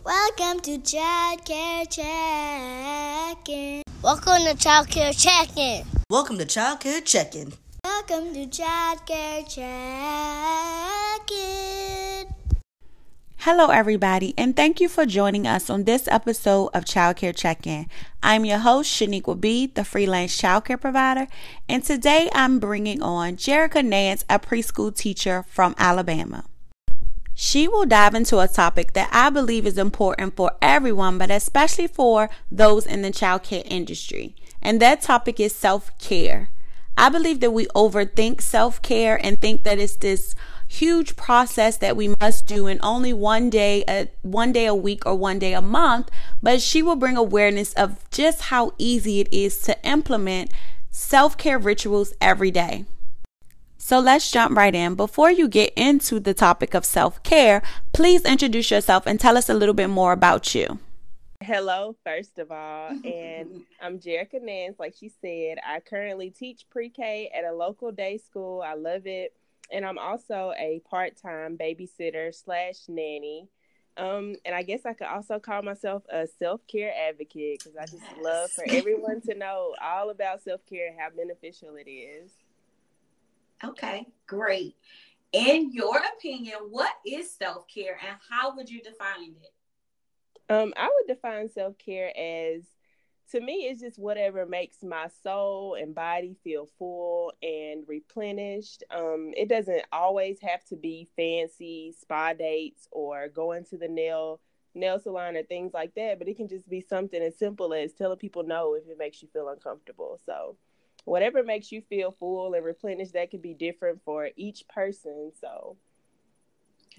Welcome to Child Care Check-in. Welcome to Child Care Check-in. Welcome to Child Care Check-in. Welcome to Child Care Check-in. Hello, everybody, and thank you for joining us on this episode of Childcare Check-in. I'm your host, Shaniqua B, the freelance childcare provider, and today I'm bringing on Jerica Nance, a preschool teacher from Alabama. She will dive into a topic that I believe is important for everyone, but especially for those in the childcare industry, and that topic is self-care. I believe that we overthink self-care and think that it's this huge process that we must do in only one day a one day a week or one day a month but she will bring awareness of just how easy it is to implement self-care rituals every day so let's jump right in. Before you get into the topic of self care, please introduce yourself and tell us a little bit more about you. Hello, first of all, and I'm Jerica Nance. Like she said, I currently teach pre K at a local day school. I love it and I'm also a part-time babysitter slash nanny. Um, and I guess I could also call myself a self-care advocate because I just love for everyone to know all about self-care and how beneficial it is. Okay, great. In your opinion, what is self-care and how would you define it? Um, I would define self-care as to me, it's just whatever makes my soul and body feel full and replenished. Um, it doesn't always have to be fancy spa dates or going to the nail nail salon or things like that, but it can just be something as simple as telling people no if it makes you feel uncomfortable. So, whatever makes you feel full and replenished, that can be different for each person. So,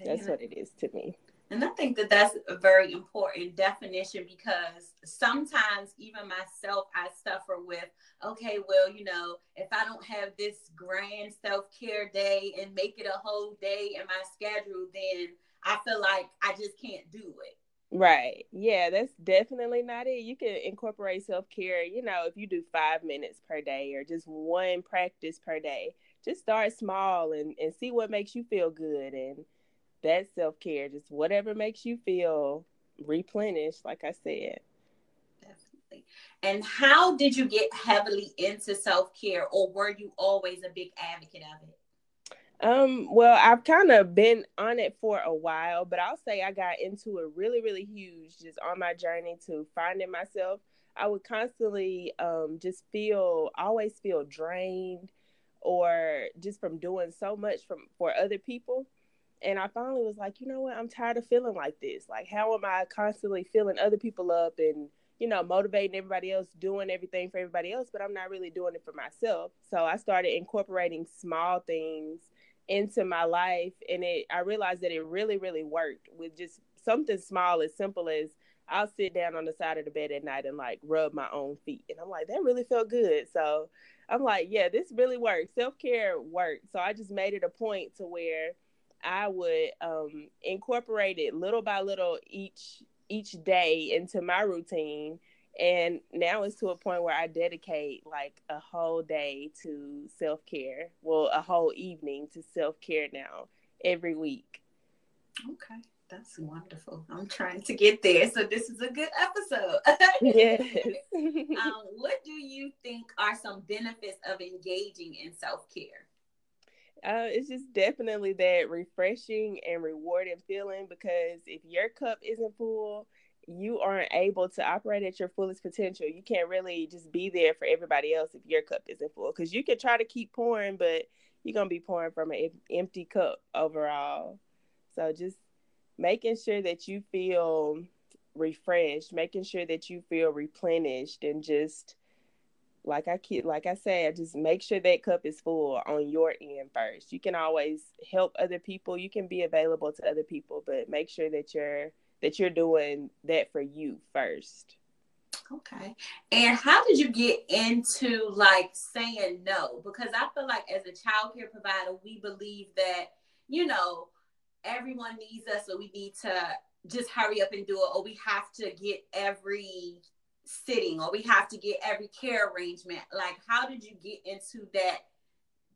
that's what it is to me. And I think that that's a very important definition because sometimes, even myself, I suffer with, okay, well, you know, if I don't have this grand self care day and make it a whole day in my schedule, then I feel like I just can't do it. Right. Yeah, that's definitely not it. You can incorporate self care, you know, if you do five minutes per day or just one practice per day. Just start small and, and see what makes you feel good and that's self care. Just whatever makes you feel replenished, like I said. Definitely. And how did you get heavily into self care, or were you always a big advocate of it? Um, well, I've kind of been on it for a while, but I'll say I got into it really, really huge just on my journey to finding myself. I would constantly um, just feel, always feel drained or just from doing so much from for other people and I finally was like, you know what? I'm tired of feeling like this. Like, how am I constantly filling other people up and, you know, motivating everybody else, doing everything for everybody else, but I'm not really doing it for myself. So I started incorporating small things into my life. And it, I realized that it really, really worked with just something small as simple as I'll sit down on the side of the bed at night and like rub my own feet. And I'm like, that really felt good. So I'm like, yeah, this really works. Self care works. So I just made it a point to where I would um, incorporate it little by little each each day into my routine. And now it's to a point where I dedicate like a whole day to self care. Well, a whole evening to self care now every week. Okay, that's wonderful. I'm trying to get there, so this is a good episode. yes. um, what do you think are some benefits of engaging in self care? Uh, it's just definitely that refreshing and rewarding feeling because if your cup isn't full, you aren't able to operate at your fullest potential. You can't really just be there for everybody else if your cup isn't full because you can try to keep pouring, but you're gonna be pouring from an empty cup overall. So just making sure that you feel refreshed, making sure that you feel replenished, and just like I keep like I said, just make sure that cup is full on your end first. You can always help other people. You can be available to other people, but make sure that you're that you're doing that for you first. Okay. And how did you get into like saying no? Because I feel like as a child care provider, we believe that, you know, everyone needs us, so we need to just hurry up and do it, or we have to get every sitting or we have to get every care arrangement like how did you get into that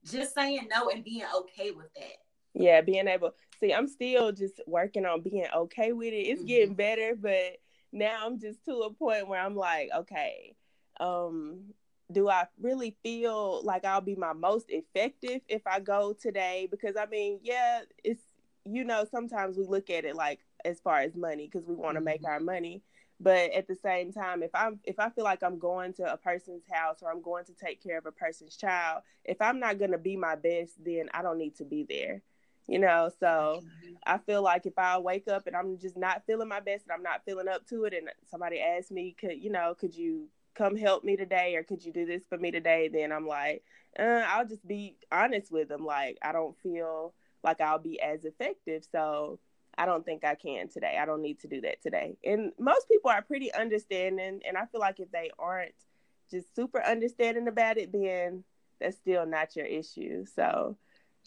just saying no and being okay with that yeah being able see, I'm still just working on being okay with it. It's mm-hmm. getting better, but now I'm just to a point where I'm like, okay, um, do I really feel like I'll be my most effective if I go today? Because I mean, yeah, it's you know, sometimes we look at it like as far as money because we want to mm-hmm. make our money. But at the same time, if I'm if I feel like I'm going to a person's house or I'm going to take care of a person's child, if I'm not gonna be my best, then I don't need to be there you know? So i feel like if i wake up and i'm just not feeling my best and i'm not feeling up to it and somebody asks me could you know could you come help me today or could you do this for me today? Then i'm like uh, i'll just be honest with them. Like i don't feel like i'll be as effective. So i don't think i can today. I don't need to do that today. And most people are pretty understanding and i feel like if they aren't just super understanding about it then that's still not your issue. So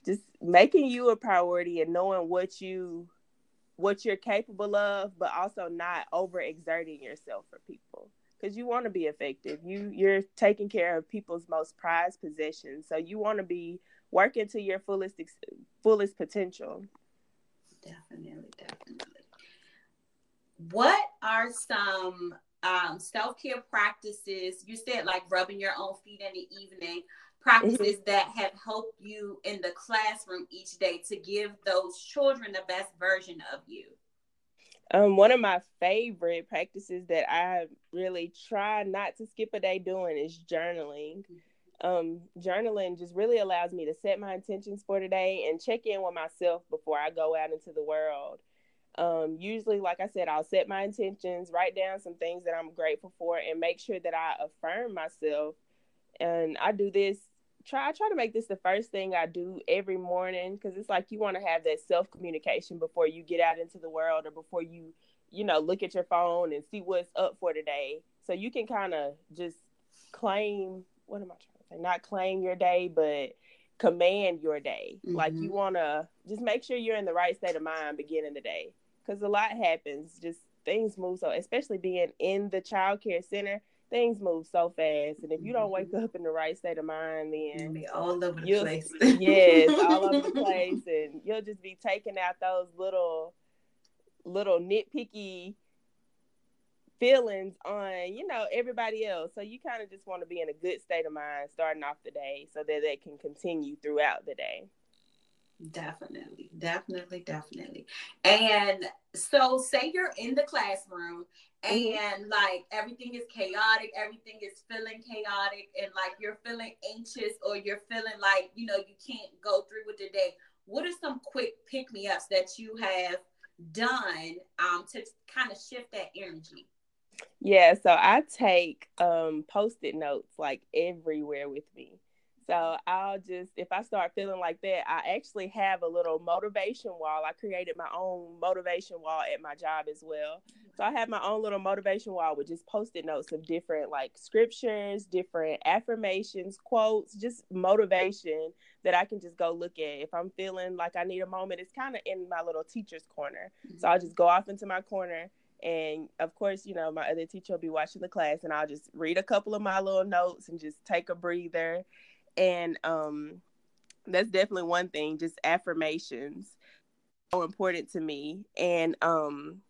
just making you a priority and knowing what you what you're capable of but also not overexerting yourself for people. Because you want to be effective. You you're taking care of people's most prized possessions. So you want to be working to your fullest fullest potential definitely definitely what are some um, self-care practices you said like rubbing your own feet in the evening practices mm-hmm. that have helped you in the classroom each day to give those children the best version of you? Um, one of my favorite practices that I really try not to skip a day doing is journaling. Um, journaling just really allows me to set my intentions for today and check in with myself before I go out into the world. Um, usually, like I said, I'll set my intentions, write down some things that I'm grateful for, and make sure that I affirm myself. And I do this try I try to make this the first thing I do every morning because it's like you want to have that self communication before you get out into the world or before you you know look at your phone and see what's up for today. So you can kind of just claim what am I trying? Not claim your day, but command your day. Mm-hmm. Like you want to just make sure you're in the right state of mind beginning the day because a lot happens. Just things move so, especially being in the child care center things move so fast, and if you don't wake mm-hmm. up in the right state of mind, then be all over the place. yes, all over the place, and you'll just be taking out those little, little nitpicky feelings on you know everybody else. So you kind of just want to be in a good state of mind starting off the day, so that they can continue throughout the day. Definitely, definitely, definitely. And so, say you're in the classroom Mm-hmm. and like everything is chaotic, everything is feeling chaotic, and like you're feeling anxious or you're feeling like you know you can't go through with the day. What are some quick pick me ups that you have done um, to kind of shift that energy? Yeah, so I take um, post it notes like everywhere with me. So I'll just, if I start feeling like that, I actually have a little motivation wall. I created my own motivation wall at my job as well. So I have my own little motivation wall with just post-it notes of different like scriptures, different affirmations, quotes, just motivation that I can just go look at. If I'm feeling like I need a moment, it's kind of in my little teacher's corner. So I'll just go off into my corner and of course, you know, my other teacher will be watching the class and I'll just read a couple of my little notes and just take a breather. And um that's definitely one thing just affirmations so important to me. And um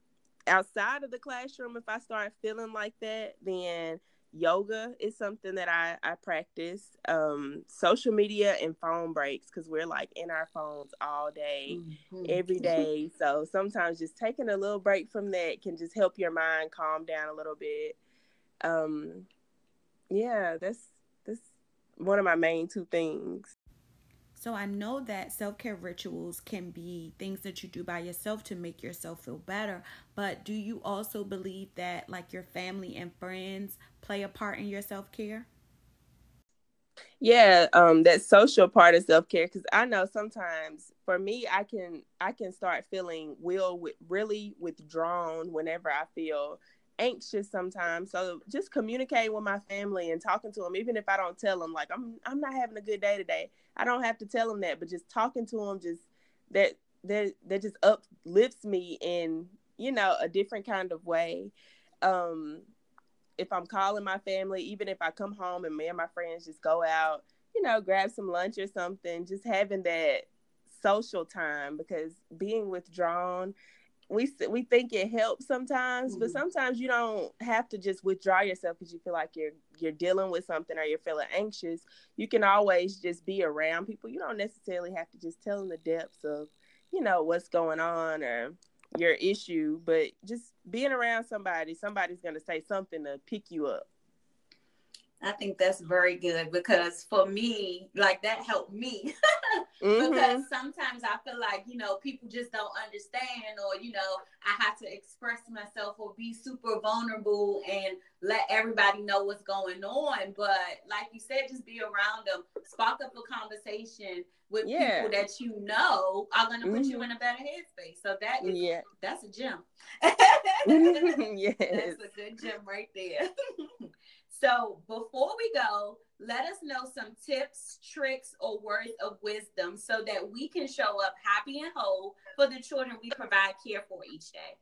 outside of the classroom if i start feeling like that then yoga is something that i i practice um social media and phone breaks because we're like in our phones all day mm-hmm. every day so sometimes just taking a little break from that can just help your mind calm down a little bit um yeah that's that's one of my main two things. So I know that self care rituals can be things that you do by yourself to make yourself feel better. But do you also believe that like your family and friends play a part in your self care? Yeah, um, that social part of self care because I know sometimes for me I can I can start feeling will with really withdrawn whenever I feel anxious sometimes. So just communicating with my family and talking to them, even if I don't tell them, like I'm I'm not having a good day today. I don't have to tell them that, but just talking to them, just that that that just uplifts me in you know a different kind of way. Um, if I'm calling my family, even if I come home and me and my friends just go out, you know, grab some lunch or something, just having that social time because being withdrawn we we think it helps sometimes, mm-hmm. but sometimes you don't have to just withdraw yourself because you feel like you're you're dealing with something or you're feeling anxious. You can always just be around people. You don't necessarily have to just tell them the depths of, you know, what's going on or your issue, but just being around somebody, somebody's gonna say something to pick you up. I think that's very good because for me, like that helped me. mm-hmm. Because sometimes I feel like, you know, people just don't understand, or, you know, I have to express myself or be super vulnerable and let everybody know what's going on. But like you said, just be around them, spark up a conversation with yeah. people that you know are going to put mm-hmm. you in a better headspace. So that is, yeah. that's a gem. yes. That's a good gem right there. So before we go, let us know some tips, tricks, or words of wisdom so that we can show up happy and whole for the children we provide care for each day.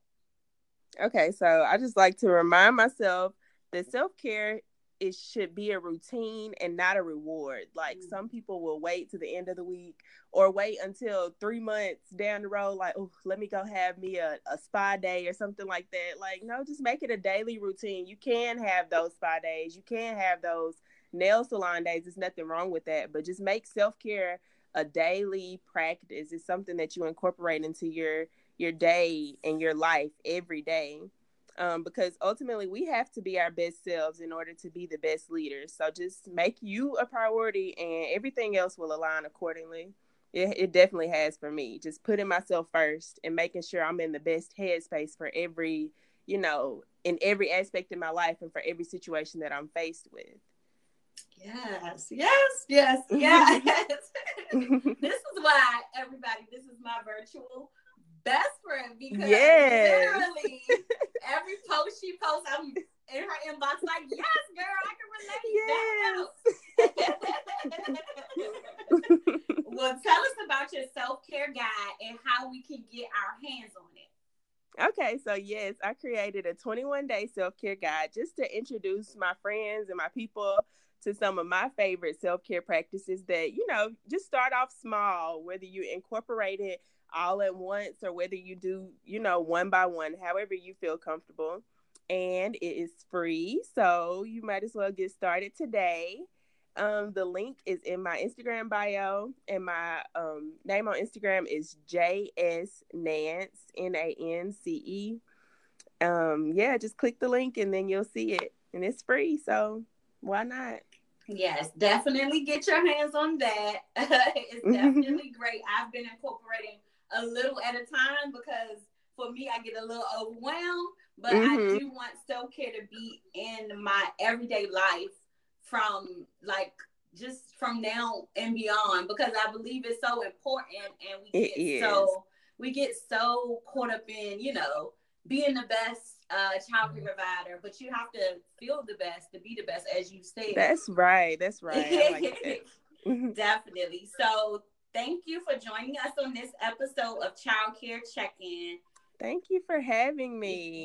Okay, so I just like to remind myself that self care it should be a routine and not a reward. Like mm-hmm. some people will wait to the end of the week or wait until three months down the road, like, oh, let me go have me a, a spa day or something like that. Like, no, just make it a daily routine. You can have those spa days, you can have those nail salon days. There's nothing wrong with that, but just make self care a daily practice. It's something that you incorporate into your your day and your life every day um, because ultimately we have to be our best selves in order to be the best leaders. So just make you a priority, and everything else will align accordingly. It, it definitely has for me. Just putting myself first and making sure I'm in the best headspace for every, you know, in every aspect of my life and for every situation that I'm faced with. Yes, yes, yes, yes. this is why everybody, this is my virtual best friend because yes. literally every post she posts, I'm in her inbox like, yes, girl, I can relate. Yes. well, tell us about your self care guide and how we can get our hands on it. Okay, so yes, I created a 21 day self care guide just to introduce my friends and my people to some of my favorite self care practices that, you know, just start off small, whether you incorporate it all at once or whether you do, you know, one by one, however you feel comfortable. And it is free. So you might as well get started today. Um, the link is in my Instagram bio, and my um, name on Instagram is JS Nance, N A N C E. Um, yeah, just click the link and then you'll see it, and it's free. So why not? Yes, definitely get your hands on that. it's definitely great. I've been incorporating a little at a time because for me, I get a little overwhelmed, but mm-hmm. I do want self care to be in my everyday life from like just from now and beyond because I believe it's so important and we it get is. so we get so caught up in, you know, being the best uh child care provider, but you have to feel the best to be the best as you said. That's right. That's right. Like Definitely. So Thank you for joining us on this episode of Child Care Check In. Thank you for having me.